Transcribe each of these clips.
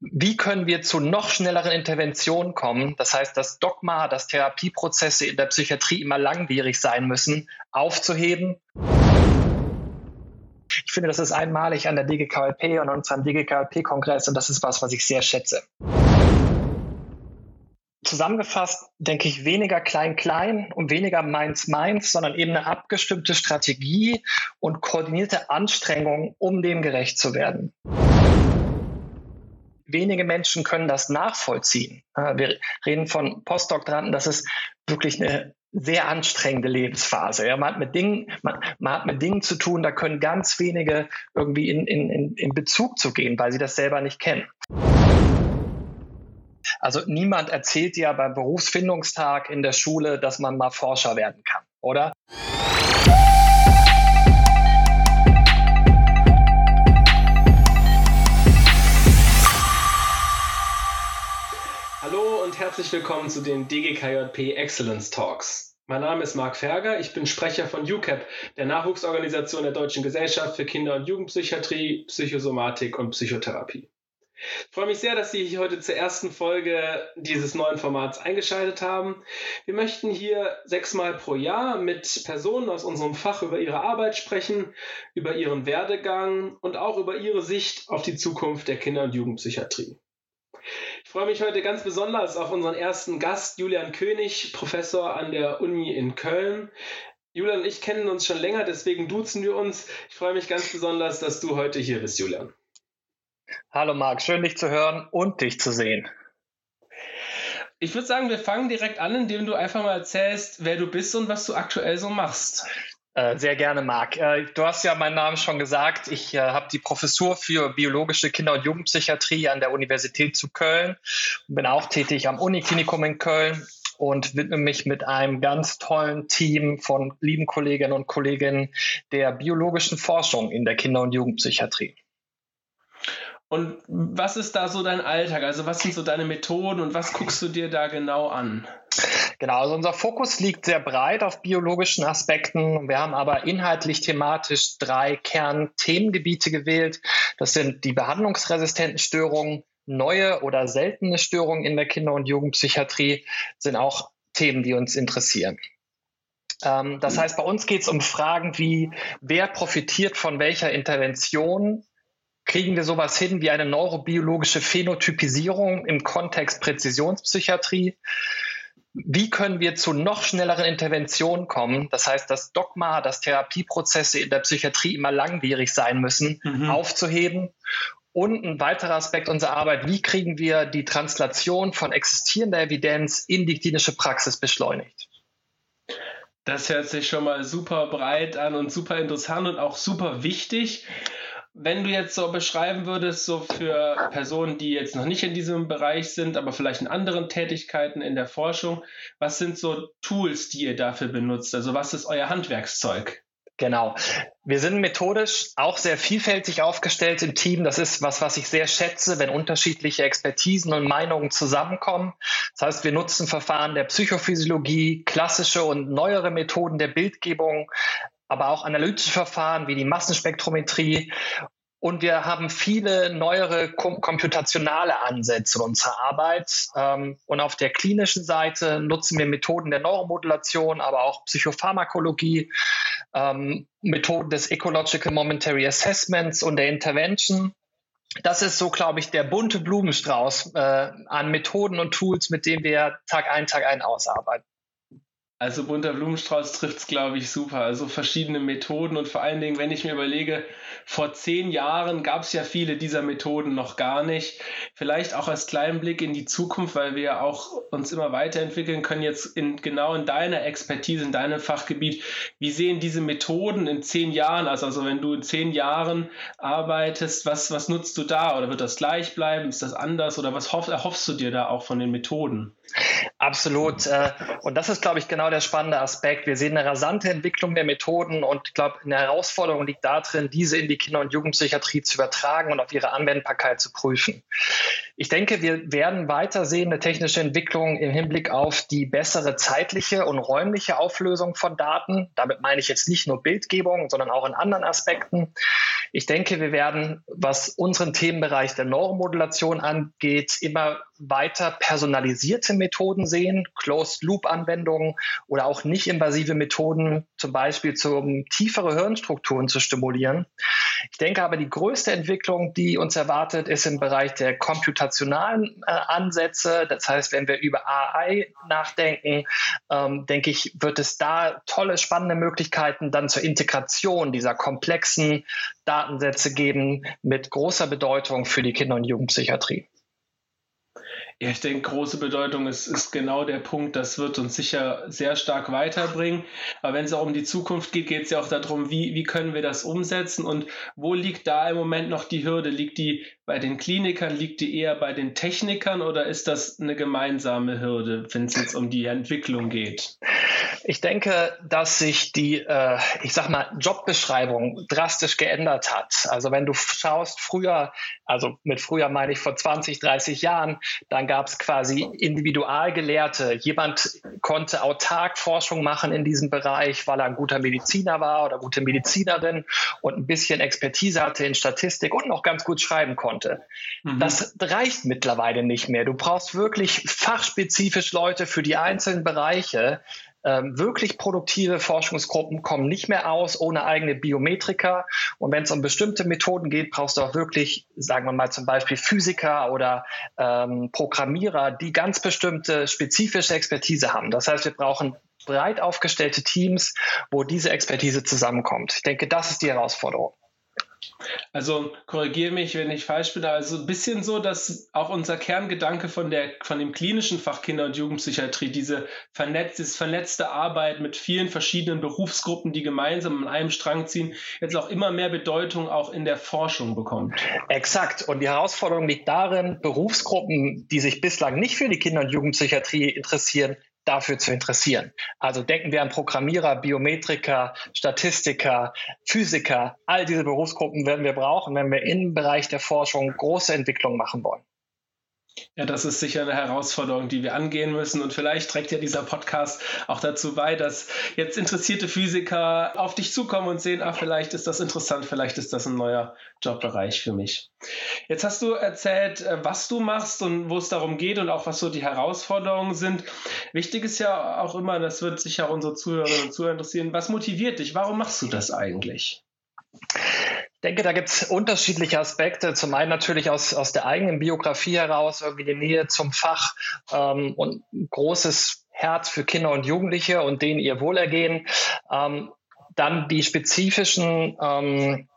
wie können wir zu noch schnelleren Interventionen kommen? Das heißt, das Dogma, dass Therapieprozesse in der Psychiatrie immer langwierig sein müssen, aufzuheben. Ich finde, das ist einmalig an der DGKLP und unserem DGKLP-Kongress und das ist was, was ich sehr schätze. Zusammengefasst denke ich weniger klein-klein und weniger meins-meins, sondern eben eine abgestimmte Strategie und koordinierte Anstrengung, um dem gerecht zu werden wenige Menschen können das nachvollziehen. Wir reden von Postdoktoranden, das ist wirklich eine sehr anstrengende Lebensphase. Ja, man, hat mit Dingen, man, man, hat mit Dingen zu tun, da können ganz wenige irgendwie in, in, in Bezug zu gehen, weil sie das selber nicht kennen. Also niemand erzählt ja beim Berufsfindungstag in der Schule, dass man mal Forscher werden kann, oder? Herzlich willkommen zu den DGKJP Excellence Talks. Mein Name ist Marc Ferger, ich bin Sprecher von UCAP, der Nachwuchsorganisation der Deutschen Gesellschaft für Kinder- und Jugendpsychiatrie, Psychosomatik und Psychotherapie. Ich freue mich sehr, dass Sie heute zur ersten Folge dieses neuen Formats eingeschaltet haben. Wir möchten hier sechsmal pro Jahr mit Personen aus unserem Fach über ihre Arbeit sprechen, über ihren Werdegang und auch über ihre Sicht auf die Zukunft der Kinder- und Jugendpsychiatrie. Ich freue mich heute ganz besonders auf unseren ersten Gast, Julian König, Professor an der Uni in Köln. Julian und ich kennen uns schon länger, deswegen duzen wir uns. Ich freue mich ganz besonders, dass du heute hier bist, Julian. Hallo Marc, schön dich zu hören und dich zu sehen. Ich würde sagen, wir fangen direkt an, indem du einfach mal erzählst, wer du bist und was du aktuell so machst. Äh, sehr gerne, Marc. Äh, du hast ja meinen Namen schon gesagt. Ich äh, habe die Professur für biologische Kinder- und Jugendpsychiatrie an der Universität zu Köln bin auch tätig am Uniklinikum in Köln und widme mich mit einem ganz tollen Team von lieben Kolleginnen und Kollegen der biologischen Forschung in der Kinder- und Jugendpsychiatrie. Und was ist da so dein Alltag? Also was sind so deine Methoden und was guckst du dir da genau an? Genau, also unser Fokus liegt sehr breit auf biologischen Aspekten. Wir haben aber inhaltlich thematisch drei Kernthemengebiete gewählt. Das sind die behandlungsresistenten Störungen, neue oder seltene Störungen in der Kinder- und Jugendpsychiatrie sind auch Themen, die uns interessieren. Ähm, das heißt, bei uns geht es um Fragen wie, wer profitiert von welcher Intervention? Kriegen wir sowas hin wie eine neurobiologische Phänotypisierung im Kontext Präzisionspsychiatrie? Wie können wir zu noch schnelleren Interventionen kommen? Das heißt, das Dogma, dass Therapieprozesse in der Psychiatrie immer langwierig sein müssen, mhm. aufzuheben. Und ein weiterer Aspekt unserer Arbeit, wie kriegen wir die Translation von existierender Evidenz in die klinische Praxis beschleunigt? Das hört sich schon mal super breit an und super interessant und auch super wichtig. Wenn du jetzt so beschreiben würdest, so für Personen, die jetzt noch nicht in diesem Bereich sind, aber vielleicht in anderen Tätigkeiten in der Forschung, was sind so Tools, die ihr dafür benutzt? Also was ist euer Handwerkszeug? Genau. Wir sind methodisch auch sehr vielfältig aufgestellt im Team. Das ist was, was ich sehr schätze, wenn unterschiedliche Expertisen und Meinungen zusammenkommen. Das heißt, wir nutzen Verfahren der Psychophysiologie, klassische und neuere Methoden der Bildgebung, aber auch analytische Verfahren wie die Massenspektrometrie. Und wir haben viele neuere kom komputationale Ansätze in unserer Arbeit. Ähm, und auf der klinischen Seite nutzen wir Methoden der Neuromodulation, aber auch Psychopharmakologie, ähm, Methoden des Ecological Momentary Assessments und der Intervention. Das ist so, glaube ich, der bunte Blumenstrauß äh, an Methoden und Tools, mit denen wir Tag ein, Tag ein ausarbeiten. Also bunter Blumenstrauß trifft es, glaube ich, super. Also verschiedene Methoden und vor allen Dingen, wenn ich mir überlege, vor zehn Jahren gab es ja viele dieser Methoden noch gar nicht. Vielleicht auch als kleinen Blick in die Zukunft, weil wir auch uns immer weiterentwickeln können, jetzt in, genau in deiner Expertise, in deinem Fachgebiet. Wie sehen diese Methoden in zehn Jahren aus? Also wenn du in zehn Jahren arbeitest, was, was nutzt du da? Oder wird das gleich bleiben? Ist das anders? Oder was hoff, erhoffst du dir da auch von den Methoden? Absolut. Äh, und das ist, glaube ich, genau der spannende Aspekt. Wir sehen eine rasante Entwicklung der Methoden und ich glaube, eine Herausforderung liegt darin, diese in die Kinder- und Jugendpsychiatrie zu übertragen und auf ihre Anwendbarkeit zu prüfen. Ich denke, wir werden weiter sehen eine technische Entwicklung im Hinblick auf die bessere zeitliche und räumliche Auflösung von Daten. Damit meine ich jetzt nicht nur Bildgebung, sondern auch in anderen Aspekten. Ich denke, wir werden, was unseren Themenbereich der Neuromodulation angeht, immer weiter personalisierte Methoden sehen, Closed-Loop-Anwendungen oder auch nicht invasive Methoden, zum Beispiel um tiefere Hirnstrukturen zu stimulieren. Ich denke aber, die größte Entwicklung, die uns erwartet, ist im Bereich der komputationalen äh, Ansätze. Das heißt, wenn wir über AI nachdenken, ähm, denke ich, wird es da tolle, spannende Möglichkeiten dann zur Integration dieser komplexen Datensätze geben mit großer Bedeutung für die Kinder- und Jugendpsychiatrie. Ja, ich denke, große Bedeutung ist, ist genau der Punkt, das wird uns sicher sehr stark weiterbringen. Aber wenn es auch um die Zukunft geht, geht es ja auch darum, wie, wie können wir das umsetzen und wo liegt da im Moment noch die Hürde? Liegt die bei den Klinikern, liegt die eher bei den Technikern oder ist das eine gemeinsame Hürde, wenn es jetzt um die Entwicklung geht? Ich denke, dass sich die, äh, ich sag mal, Jobbeschreibung drastisch geändert hat. Also wenn du schaust, früher, also mit früher meine ich vor 20, 30 Jahren, dann gab es quasi Individualgelehrte. Jemand konnte autark Forschung machen in diesem Bereich, weil er ein guter Mediziner war oder gute Medizinerin und ein bisschen Expertise hatte in Statistik und noch ganz gut schreiben konnte. Mhm. Das reicht mittlerweile nicht mehr. Du brauchst wirklich fachspezifisch Leute für die einzelnen Bereiche. Ähm, wirklich produktive Forschungsgruppen kommen nicht mehr aus ohne eigene Biometrika. Und wenn es um bestimmte Methoden geht, brauchst du auch wirklich, sagen wir mal zum Beispiel Physiker oder ähm, Programmierer, die ganz bestimmte spezifische Expertise haben. Das heißt, wir brauchen breit aufgestellte Teams, wo diese Expertise zusammenkommt. Ich denke, das ist die Herausforderung. Also korrigiere mich, wenn ich falsch bin. Also ein bisschen so, dass auch unser Kerngedanke von der von dem klinischen Fach Kinder- und Jugendpsychiatrie, diese vernetzte, vernetzte Arbeit mit vielen verschiedenen Berufsgruppen, die gemeinsam an einem Strang ziehen, jetzt auch immer mehr Bedeutung auch in der Forschung bekommt. Exakt. Und die Herausforderung liegt darin, Berufsgruppen, die sich bislang nicht für die Kinder- und Jugendpsychiatrie interessieren, dafür zu interessieren. Also denken wir an Programmierer, Biometriker, Statistiker, Physiker. All diese Berufsgruppen werden wir brauchen, wenn wir im Bereich der Forschung große Entwicklungen machen wollen. Ja, das ist sicher eine Herausforderung, die wir angehen müssen. Und vielleicht trägt ja dieser Podcast auch dazu bei, dass jetzt interessierte Physiker auf dich zukommen und sehen, ah, vielleicht ist das interessant, vielleicht ist das ein neuer Jobbereich für mich. Jetzt hast du erzählt, äh, was du machst und wo es darum geht und auch was so die Herausforderungen sind. Wichtig ist ja auch immer, das wird sicher unsere Zuhörerinnen und Zuhörer interessieren, was motiviert dich? Warum machst du das eigentlich? Denke, da gibt es unterschiedliche Aspekte. Zum einen natürlich aus, aus der eigenen Biografie heraus, irgendwie die Nähe zum Fach ähm, und ein großes Herz für Kinder und Jugendliche und denen ihr Wohlergehen. Ähm, dann die spezifischen ähm,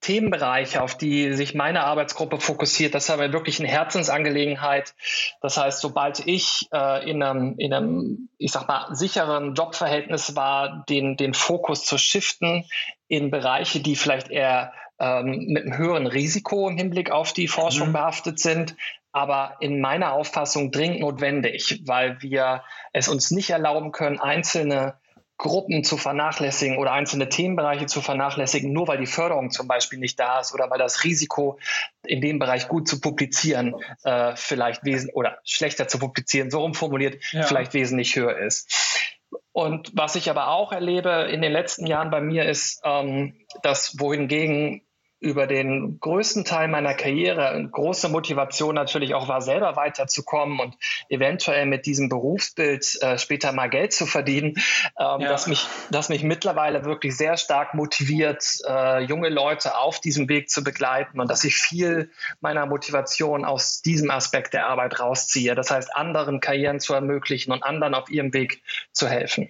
Themenbereiche, auf die sich meine Arbeitsgruppe fokussiert, das ist aber wirklich eine Herzensangelegenheit. Das heißt, sobald ich äh, in, einem, in einem, ich sag mal, sicheren Jobverhältnis war, den, den Fokus zu shiften in Bereiche, die vielleicht eher ähm, mit einem höheren Risiko im Hinblick auf die Forschung mhm. behaftet sind, aber in meiner Auffassung dringend notwendig, weil wir es uns nicht erlauben können, einzelne Gruppen zu vernachlässigen oder einzelne Themenbereiche zu vernachlässigen, nur weil die Förderung zum Beispiel nicht da ist oder weil das Risiko, in dem Bereich gut zu publizieren, äh, vielleicht wesentlich oder schlechter zu publizieren, so rumformuliert, ja. vielleicht wesentlich höher ist. Und was ich aber auch erlebe in den letzten Jahren bei mir ist, ähm, dass wohingegen über den größten Teil meiner Karriere eine große Motivation natürlich auch war, selber weiterzukommen und eventuell mit diesem Berufsbild äh, später mal Geld zu verdienen, ähm, ja. dass, mich, dass mich mittlerweile wirklich sehr stark motiviert, äh, junge Leute auf diesem Weg zu begleiten und dass ich viel meiner Motivation aus diesem Aspekt der Arbeit rausziehe. Das heißt, anderen Karrieren zu ermöglichen und anderen auf ihrem Weg zu helfen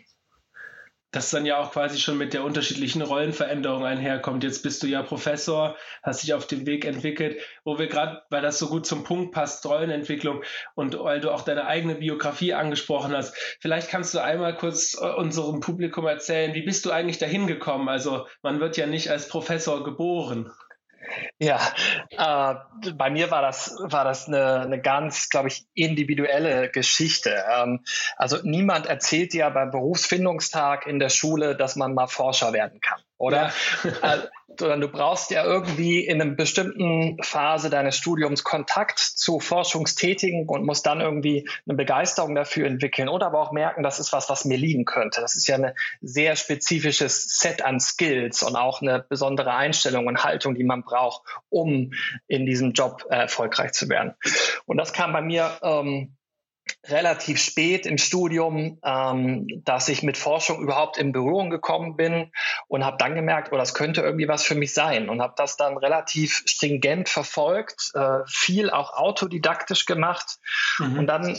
das dann ja auch quasi schon mit der unterschiedlichen Rollenveränderung einherkommt. Jetzt bist du ja Professor, hast dich auf dem Weg entwickelt, wo wir gerade, weil das so gut zum Punkt passt, Rollenentwicklung und weil du auch deine eigene Biografie angesprochen hast. Vielleicht kannst du einmal kurz äh, unserem Publikum erzählen, wie bist du eigentlich dahin gekommen? Also man wird ja nicht als Professor geboren. Ja, äh, bei mir war das, war das eine, eine ganz, glaube ich, individuelle Geschichte. Ähm, also niemand erzählt ja beim Berufsfindungstag in der Schule, dass man mal Forscher werden kann, oder? Ja. Sondern du brauchst ja irgendwie in einer bestimmten Phase deines Studiums Kontakt zu Forschungstätigen und musst dann irgendwie eine Begeisterung dafür entwickeln oder aber auch merken, das ist was, was mir liegen könnte. Das ist ja ein sehr spezifisches Set an Skills und auch eine besondere Einstellung und Haltung, die man braucht, um in diesem Job äh, erfolgreich zu werden. Und das kam bei mir ähm, relativ spät im Studium, ähm, dass ich mit Forschung überhaupt in Berührung gekommen bin und habe dann gemerkt, oh, das könnte irgendwie was für mich sein und habe das dann relativ stringent verfolgt, äh, viel auch autodidaktisch gemacht mhm. und dann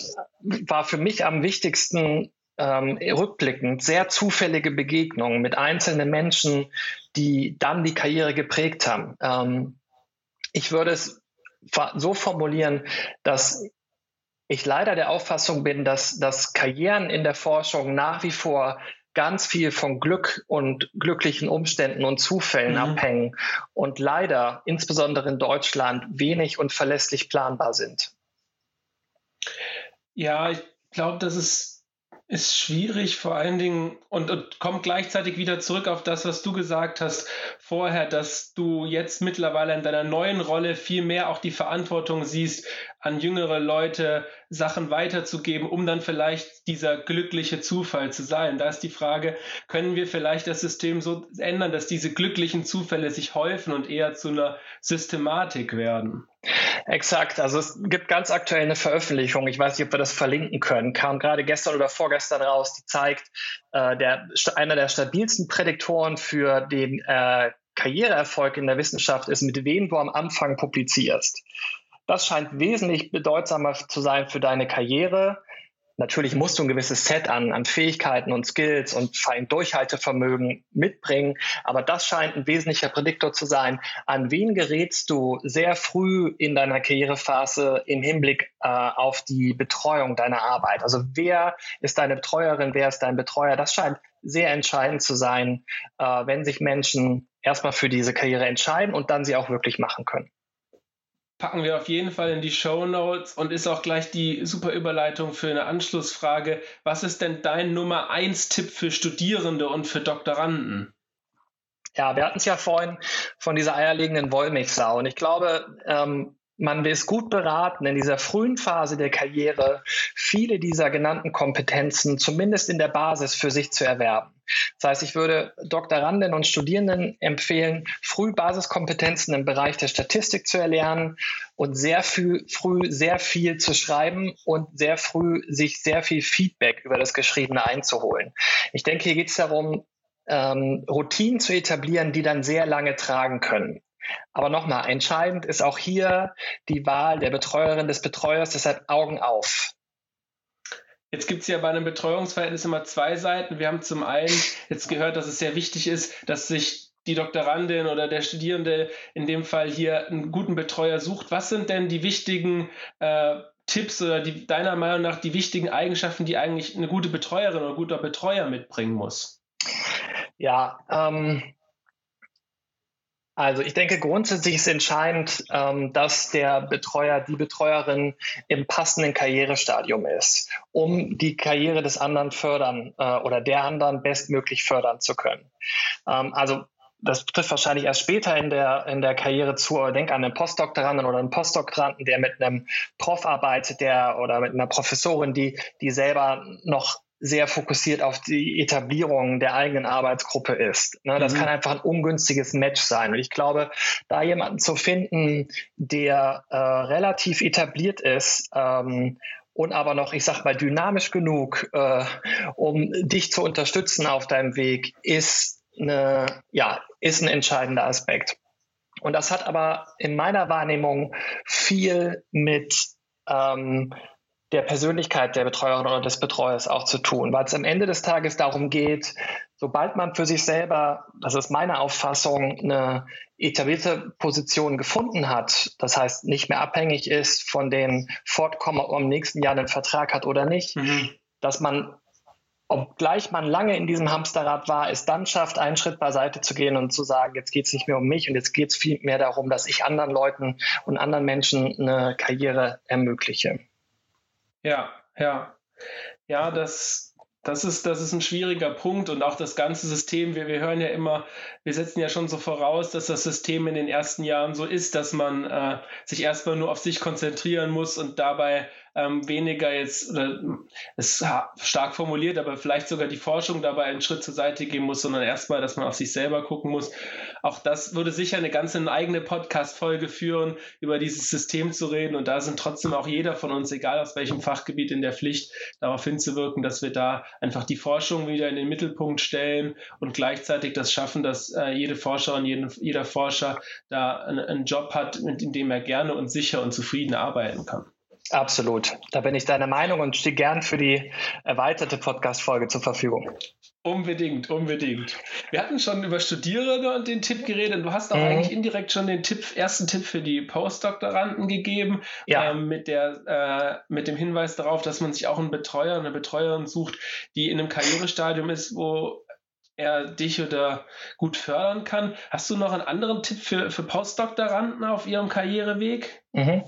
war für mich am wichtigsten ähm, rückblickend sehr zufällige Begegnungen mit einzelnen Menschen, die dann die Karriere geprägt haben. Ähm, ich würde es so formulieren, dass ich leider der Auffassung bin, dass, dass Karrieren in der Forschung nach wie vor ganz viel von Glück und glücklichen Umständen und Zufällen mhm. abhängen und leider insbesondere in Deutschland wenig und verlässlich planbar sind. Ja, ich glaube, das ist ist schwierig, vor allen Dingen und, und kommt gleichzeitig wieder zurück auf das, was du gesagt hast vorher, dass du jetzt mittlerweile in deiner neuen Rolle viel mehr auch die Verantwortung siehst, an jüngere Leute Sachen weiterzugeben, um dann vielleicht dieser glückliche Zufall zu sein. Da ist die Frage, können wir vielleicht das System so ändern, dass diese glücklichen Zufälle sich häufen und eher zu einer Systematik werden? Exakt. Also es gibt ganz aktuell eine Veröffentlichung, ich weiß nicht, ob wir das verlinken können, kam gerade gestern oder vorgestern raus, die zeigt, äh, der, einer der stabilsten Prädiktoren für den äh, Karriereerfolg in der Wissenschaft ist, mit wem du am Anfang publizierst. Das scheint wesentlich bedeutsamer zu sein für deine Karriere Natürlich musst du ein gewisses Set an, an Fähigkeiten und Skills und fein Durchhaltevermögen mitbringen, aber das scheint ein wesentlicher Prädiktor zu sein. An wen gerätst du sehr früh in deiner Karrierephase im Hinblick äh, auf die Betreuung deiner Arbeit? Also wer ist deine Betreuerin, wer ist dein Betreuer? Das scheint sehr entscheidend zu sein, äh, wenn sich Menschen erstmal für diese Karriere entscheiden und dann sie auch wirklich machen können packen wir auf jeden Fall in die Show Notes und ist auch gleich die super Überleitung für eine Anschlussfrage. Was ist denn dein Nummer 1 Tipp für Studierende und für Doktoranden? Ja, wir hatten es ja vorhin von dieser eierlegenden Wollmilchsau und ich glaube, ähm, man ist gut beraten, in dieser frühen Phase der Karriere viele dieser genannten Kompetenzen zumindest in der Basis für sich zu erwerben. Das heißt, ich würde Doktoranden und Studierenden empfehlen, früh Basiskompetenzen im Bereich der Statistik zu erlernen und sehr früh, früh sehr viel zu schreiben und sehr früh sich sehr viel Feedback über das Geschriebene einzuholen. Ich denke, hier geht es darum, ähm, Routinen zu etablieren, die dann sehr lange tragen können. Aber nochmal, entscheidend ist auch hier die Wahl der Betreuerin des Betreuers, deshalb Augen auf. Jetzt gibt es ja bei einem Betreuungsverhältnis immer zwei Seiten. Wir haben zum einen jetzt gehört, dass es sehr wichtig ist, dass sich die Doktorandin oder der Studierende in dem Fall hier einen guten Betreuer sucht. Was sind denn die wichtigen äh, Tipps oder die, deiner Meinung nach die wichtigen Eigenschaften, die eigentlich eine gute Betreuerin oder guter Betreuer mitbringen muss? Ja, ähm, also ich denke, grundsätzlich ist entscheidend, ähm, dass der Betreuer, die Betreuerin im passenden Karrierestadium ist, um die Karriere des anderen fördern äh, oder der anderen bestmöglich fördern zu können. Ähm, also das trifft wahrscheinlich erst später in der, in der Karriere zu. Denk an einen Postdoktoranden oder einen Postdoktoranden, der mit einem Prof arbeitet, der oder mit einer Professorin, die, die selber noch sehr fokussiert auf die Etablierung der eigenen Arbeitsgruppe ist. Ne, das mhm. kann einfach ein ungünstiges Match sein. Und ich glaube, da jemanden zu finden, der äh, relativ etabliert ist, ähm, und aber noch, ich sag mal, dynamisch genug, äh, um dich zu unterstützen auf deinem Weg, ist eine, ja, ist ein entscheidender Aspekt. Und das hat aber in meiner Wahrnehmung viel mit ähm, der Persönlichkeit der Betreuerin oder des Betreuers auch zu tun, weil es am Ende des Tages darum geht, sobald man für sich selber, das ist meine Auffassung, eine etablierte Position gefunden hat, das heißt nicht mehr abhängig ist von den Fortkommen, ob man im nächsten Jahr einen Vertrag hat oder nicht, mhm. dass man, obgleich man lange in diesem Hamsterrad war, es dann schafft, einen Schritt beiseite zu gehen und zu sagen, jetzt geht es nicht mehr um mich und jetzt geht es viel mehr darum, dass ich anderen Leuten und anderen Menschen eine Karriere ermögliche. Ja, ja. Ja, das, Das ist, das ist ein schwieriger Punkt und auch das ganze System. Wir, wir hören ja immer, wir setzen ja schon so voraus, dass das System in den ersten Jahren so ist, dass man äh, sich erstmal nur auf sich konzentrieren muss und dabei ähm, weniger jetzt, oder ist stark formuliert, aber vielleicht sogar die Forschung dabei einen Schritt zur Seite gehen muss, sondern erstmal, dass man auf sich selber gucken muss. Auch das würde sicher eine ganze eigene Podcast-Folge führen, über dieses System zu reden. Und da sind trotzdem auch jeder von uns, egal aus welchem Fachgebiet, in der Pflicht, darauf hinzuwirken, dass wir da einfach die Forschung wieder in den Mittelpunkt stellen und gleichzeitig das schaffen, dass äh, jede Forscherin, jeden, jeder Forscher da einen, einen Job hat, in dem er gerne und sicher und zufrieden arbeiten kann. Absolut. Da bin ich deiner Meinung und stehe gern für die erweiterte Podcast-Folge zur Verfügung. Unbedingt, unbedingt. Wir hatten schon über Studierende und den Tipp geredet. Du hast auch mhm. eigentlich indirekt schon den Tipp, ersten Tipp für die Postdoktoranden gegeben, ja. ähm, mit, der, äh, mit dem Hinweis darauf, dass man sich auch einen Betreuer, eine Betreuerin sucht, die in einem Karrierestadium ist, wo er dich oder gut fördern kann. Hast du noch einen anderen Tipp für, für Postdoktoranden auf ihrem Karriereweg? Mhm.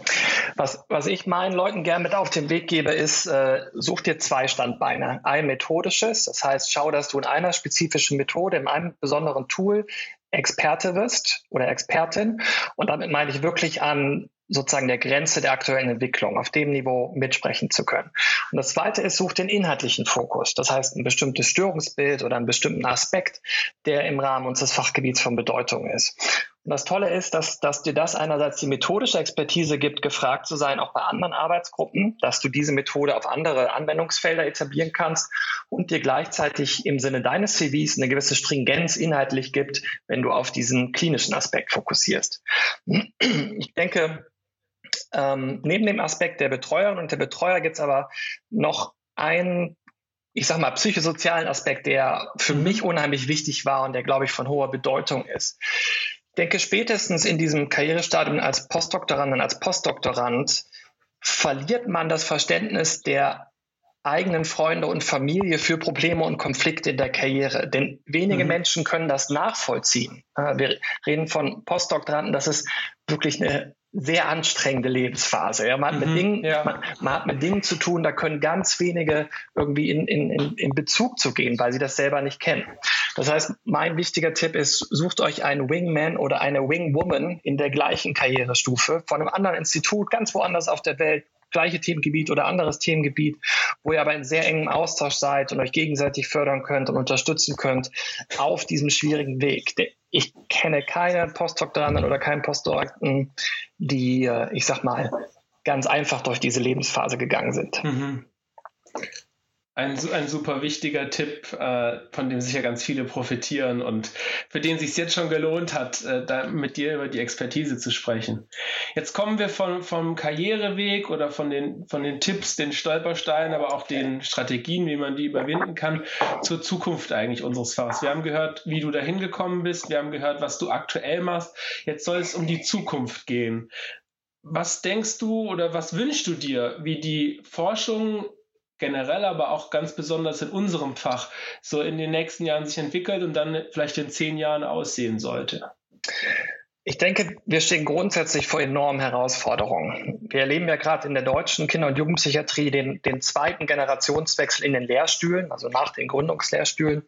Was, was ich meinen Leuten gerne mit auf den Weg gebe, ist, äh, such dir zwei Standbeine. Ein methodisches, das heißt, schau, dass du in einer spezifischen Methode, in einem besonderen Tool Experte wirst oder Expertin. Und damit meine ich wirklich an sozusagen der Grenze der aktuellen Entwicklung, auf dem Niveau mitsprechen zu können. Und das zweite ist, such den inhaltlichen Fokus. Das heißt, ein bestimmtes Störungsbild oder einen bestimmten Aspekt, der im Rahmen unseres Fachgebiets von Bedeutung ist. Und das Tolle ist, dass, dass dir das einerseits die methodische Expertise gibt, gefragt zu sein, auch bei anderen Arbeitsgruppen, dass du diese Methode auf andere Anwendungsfelder etablieren kannst und dir gleichzeitig im Sinne deines CVs eine gewisse Stringenz inhaltlich gibt, wenn du auf diesen klinischen Aspekt fokussierst. Ich denke, ähm, neben dem Aspekt der Betreuerin und der Betreuer gibt es aber noch einen ich sag mal, psychosozialen Aspekt, der für mich unheimlich wichtig war und der, glaube ich, von hoher Bedeutung ist. Ich denke, spätestens in diesem Karrierestadium als Postdoktorand und als Postdoktorand verliert man das Verständnis der eigenen Freunde und Familie für Probleme und Konflikte in der Karriere. Denn wenige mhm. Menschen können das nachvollziehen. Wir reden von Postdoktoranden, das ist wirklich eine sehr anstrengende Lebensphase. Ja, man, hat mhm, mit Dingen, ja. man, man, hat mit Dingen zu tun, da können ganz wenige irgendwie in, in, in, in Bezug zu gehen, weil sie das selber nicht kennen. Das heißt, mein wichtiger Tipp ist, sucht euch einen Wingman oder eine Wingwoman in der gleichen Karrierestufe von einem anderen Institut, ganz woanders auf der Welt, gleiche Themengebiet oder anderes Themengebiet, wo ihr aber in sehr engem Austausch seid und euch gegenseitig fördern könnt und unterstützen könnt auf diesem schwierigen Weg ich kenne keine Postdoktoranden oder keinen Postdoktoranden, die, äh, ich sag mal, ganz einfach durch diese Lebensphase gegangen sind. Mhm ein, ein super wichtiger Tipp, äh, von dem sicher ganz viele profitieren und für den sich jetzt schon gelohnt hat, äh, da mit dir über die Expertise zu sprechen. Jetzt kommen wir von, vom Karriereweg oder von den, von den Tipps, den Stolpersteinen, aber auch den Strategien, wie man die überwinden kann, zur Zukunft eigentlich unseres Fachs. Wir haben gehört, wie du dahin gekommen bist. Wir haben gehört, was du aktuell machst. Jetzt soll es um die Zukunft gehen. Was denkst du oder was wünschst du dir, wie die Forschung generell, aber auch ganz besonders in unserem Fach so in den nächsten Jahren sich entwickelt und dann vielleicht in zehn Jahren aussehen sollte? Ich denke, wir stehen grundsätzlich vor enormen Herausforderungen. Wir erleben ja gerade in der deutschen Kinder- und Jugendpsychiatrie den, den zweiten Generationswechsel in den Lehrstühlen, also nach den Gründungslehrstühlen.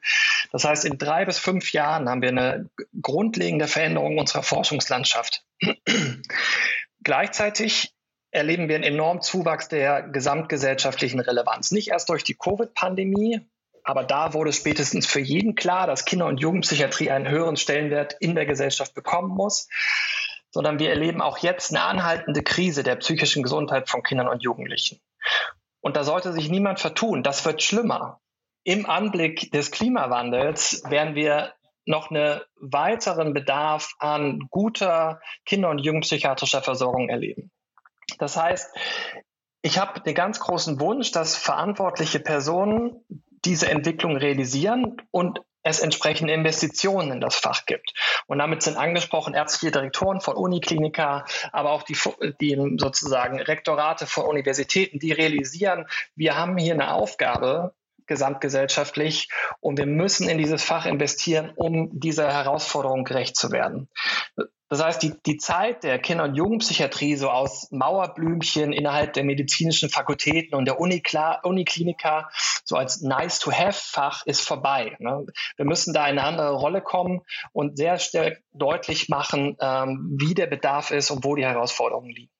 Das heißt, in drei bis fünf Jahren haben wir eine grundlegende Veränderung unserer Forschungslandschaft. Gleichzeitig erleben wir einen enormen Zuwachs der gesamtgesellschaftlichen Relevanz. Nicht erst durch die Covid-Pandemie, aber da wurde spätestens für jeden klar, dass Kinder- und Jugendpsychiatrie einen höheren Stellenwert in der Gesellschaft bekommen muss, sondern wir erleben auch jetzt eine anhaltende Krise der psychischen Gesundheit von Kindern und Jugendlichen. Und da sollte sich niemand vertun. Das wird schlimmer. Im Anblick des Klimawandels werden wir noch einen weiteren Bedarf an guter Kinder- und Jugendpsychiatrischer Versorgung erleben. Das heißt, ich habe den ganz großen Wunsch, dass verantwortliche Personen diese Entwicklung realisieren und es entsprechende Investitionen in das Fach gibt. Und damit sind angesprochen ärztliche Direktoren von Uniklinika, aber auch die, die sozusagen Rektorate von Universitäten, die realisieren, wir haben hier eine Aufgabe, gesamtgesellschaftlich. Und wir müssen in dieses Fach investieren, um dieser Herausforderung gerecht zu werden. Das heißt, die, die Zeit der Kinder- und Jugendpsychiatrie so aus Mauerblümchen innerhalb der medizinischen Fakultäten und der Unikla Uniklinika so als Nice-to-Have-Fach ist vorbei. Ne? Wir müssen da in eine andere Rolle kommen und sehr stark deutlich machen, ähm, wie der Bedarf ist und wo die Herausforderungen liegen.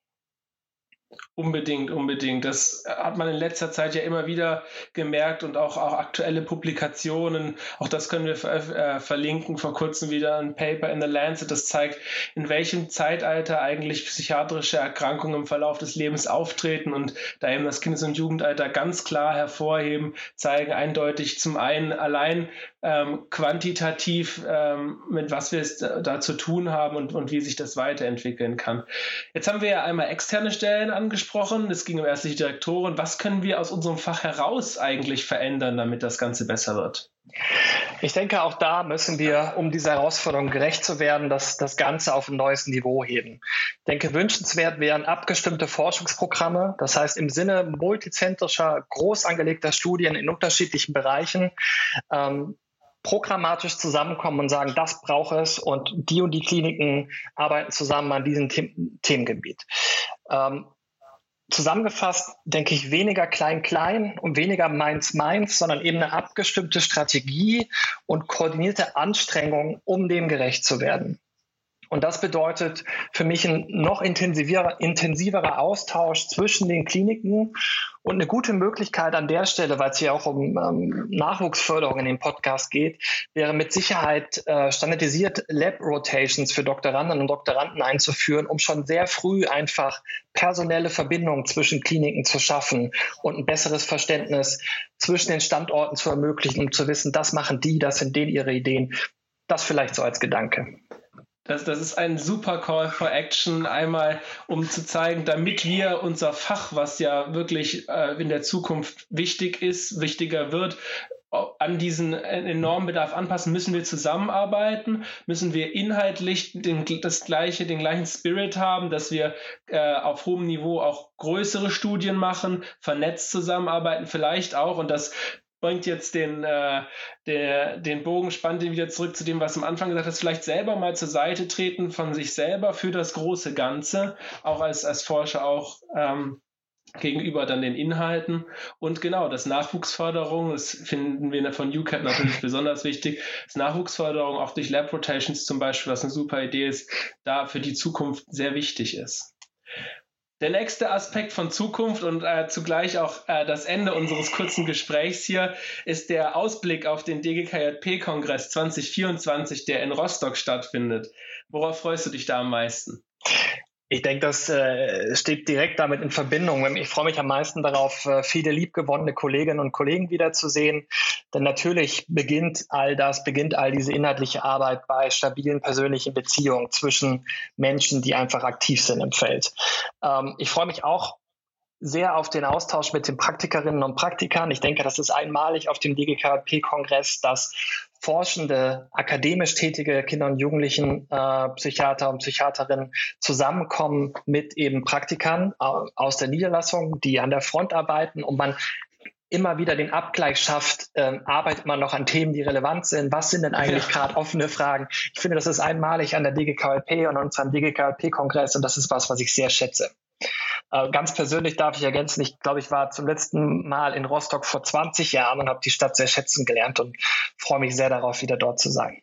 Unbedingt, unbedingt. Das hat man in letzter Zeit ja immer wieder gemerkt und auch, auch aktuelle Publikationen. Auch das können wir ver äh, verlinken. Vor kurzem wieder ein Paper in The Lancet, das zeigt, in welchem Zeitalter eigentlich psychiatrische Erkrankungen im Verlauf des Lebens auftreten und da eben das Kindes- und Jugendalter ganz klar hervorheben, zeigen eindeutig zum einen allein ähm, quantitativ, ähm, mit was wir es da zu tun haben und, und wie sich das weiterentwickeln kann. Jetzt haben wir ja einmal externe Stellen angesprochen, es ging um ärztliche Direktoren. Was können wir aus unserem Fach heraus eigentlich verändern, damit das Ganze besser wird? Ich denke, auch da müssen wir, um dieser Herausforderung gerecht zu werden, das, das Ganze auf ein neues Niveau heben. Ich denke, wünschenswert wären abgestimmte Forschungsprogramme, das heißt im Sinne multizentrischer, groß angelegter Studien in unterschiedlichen Bereichen, ähm, programmatisch zusammenkommen und sagen, das braucht es und die und die Kliniken arbeiten zusammen an diesem The Themengebiet. Ähm, zusammengefasst denke ich weniger klein-klein und weniger meins-meins, sondern eben eine abgestimmte Strategie und koordinierte Anstrengung, um dem gerecht zu werden. Und das bedeutet für mich ein noch intensiverer, intensiverer Austausch zwischen den Kliniken und eine gute Möglichkeit an der Stelle, weil es hier auch um ähm, Nachwuchsförderung in dem Podcast geht, wäre mit Sicherheit äh, standardisiert Lab-Rotations für Doktoranden und Doktoranden einzuführen, um schon sehr früh einfach personelle Verbindungen zwischen Kliniken zu schaffen und ein besseres Verständnis zwischen den Standorten zu ermöglichen, um zu wissen, das machen die, das sind denen ihre Ideen. Das vielleicht so als Gedanke. Das, das ist ein super Call for Action, einmal um zu zeigen, damit wir unser Fach, was ja wirklich äh, in der Zukunft wichtig ist, wichtiger wird, an diesen enormen Bedarf anpassen, müssen wir zusammenarbeiten, müssen wir inhaltlich den, das gleiche, den gleichen Spirit haben, dass wir äh, auf hohem Niveau auch größere Studien machen, vernetzt zusammenarbeiten, vielleicht auch, und das bringt jetzt den, äh, der, den Bogen, spannt ihn wieder zurück zu dem, was am Anfang gesagt hast, vielleicht selber mal zur Seite treten von sich selber für das große Ganze, auch als, als Forscher auch ähm, gegenüber dann den Inhalten. Und genau, das Nachwuchsförderung, das finden wir von UCAP natürlich besonders wichtig, das Nachwuchsförderung auch durch Lab Rotations zum Beispiel, was eine super Idee ist, da für die Zukunft sehr wichtig ist. Der nächste Aspekt von Zukunft und äh, zugleich auch äh, das Ende unseres kurzen Gesprächs hier ist der Ausblick auf den DGKJP-Kongress 2024, der in Rostock stattfindet. Worauf freust du dich da am meisten? Ich denke, das äh, steht direkt damit in Verbindung. Ich freue mich am meisten darauf, äh, viele liebgewonnene Kolleginnen und Kollegen wiederzusehen. Denn natürlich beginnt all das, beginnt all diese inhaltliche Arbeit bei stabilen persönlichen Beziehungen zwischen Menschen, die einfach aktiv sind im Feld. Ähm, ich freue mich auch sehr auf den Austausch mit den Praktikerinnen und Praktikern. Ich denke, das ist einmalig auf dem DGKP-Kongress, dass forschende, akademisch tätige Kinder und Jugendlichen äh, Psychiater und Psychiaterinnen zusammenkommen mit eben Praktikern äh, aus der Niederlassung, die an der Front arbeiten und man immer wieder den Abgleich schafft, ähm, arbeitet man noch an Themen, die relevant sind, was sind denn eigentlich ja. gerade offene Fragen. Ich finde, das ist einmalig an der DGKLP und an unserem DGKLP-Kongress und das ist was, was ich sehr schätze. Äh, ganz persönlich darf ich ergänzen, ich glaube, ich war zum letzten Mal in Rostock vor 20 Jahren und habe die Stadt sehr schätzen gelernt und freue mich sehr darauf, wieder dort zu sein.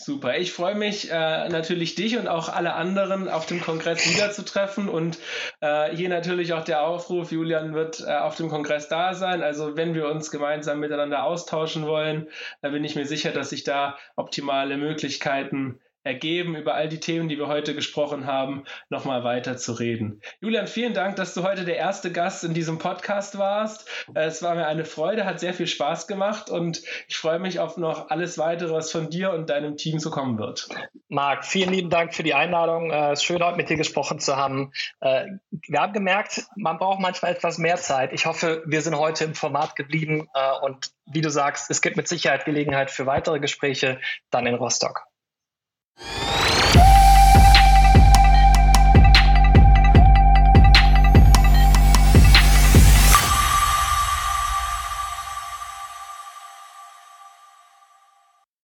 Super. Ich freue mich äh, natürlich dich und auch alle anderen auf dem Kongress wiederzutreffen und äh, hier natürlich auch der Aufruf, Julian wird äh, auf dem Kongress da sein. Also wenn wir uns gemeinsam miteinander austauschen wollen, bin ich mir sicher, dass sich da optimale Möglichkeiten ergeben, über all die Themen, die wir heute gesprochen haben, nochmal weiter zu reden. Julian, vielen Dank, dass du heute der erste Gast in diesem Podcast warst. Es war mir eine Freude, hat sehr viel Spaß gemacht und ich freue mich auf noch alles weitere, was von dir und deinem Team so kommen wird. Marc, vielen lieben Dank für die Einladung. Äh, es ist schön, heute mit dir gesprochen zu haben. Äh, wir haben gemerkt, man braucht manchmal etwas mehr Zeit. Ich hoffe, wir sind heute im Format geblieben äh, und wie du sagst, es gibt mit Sicherheit Gelegenheit für weitere Gespräche dann in Rostock. You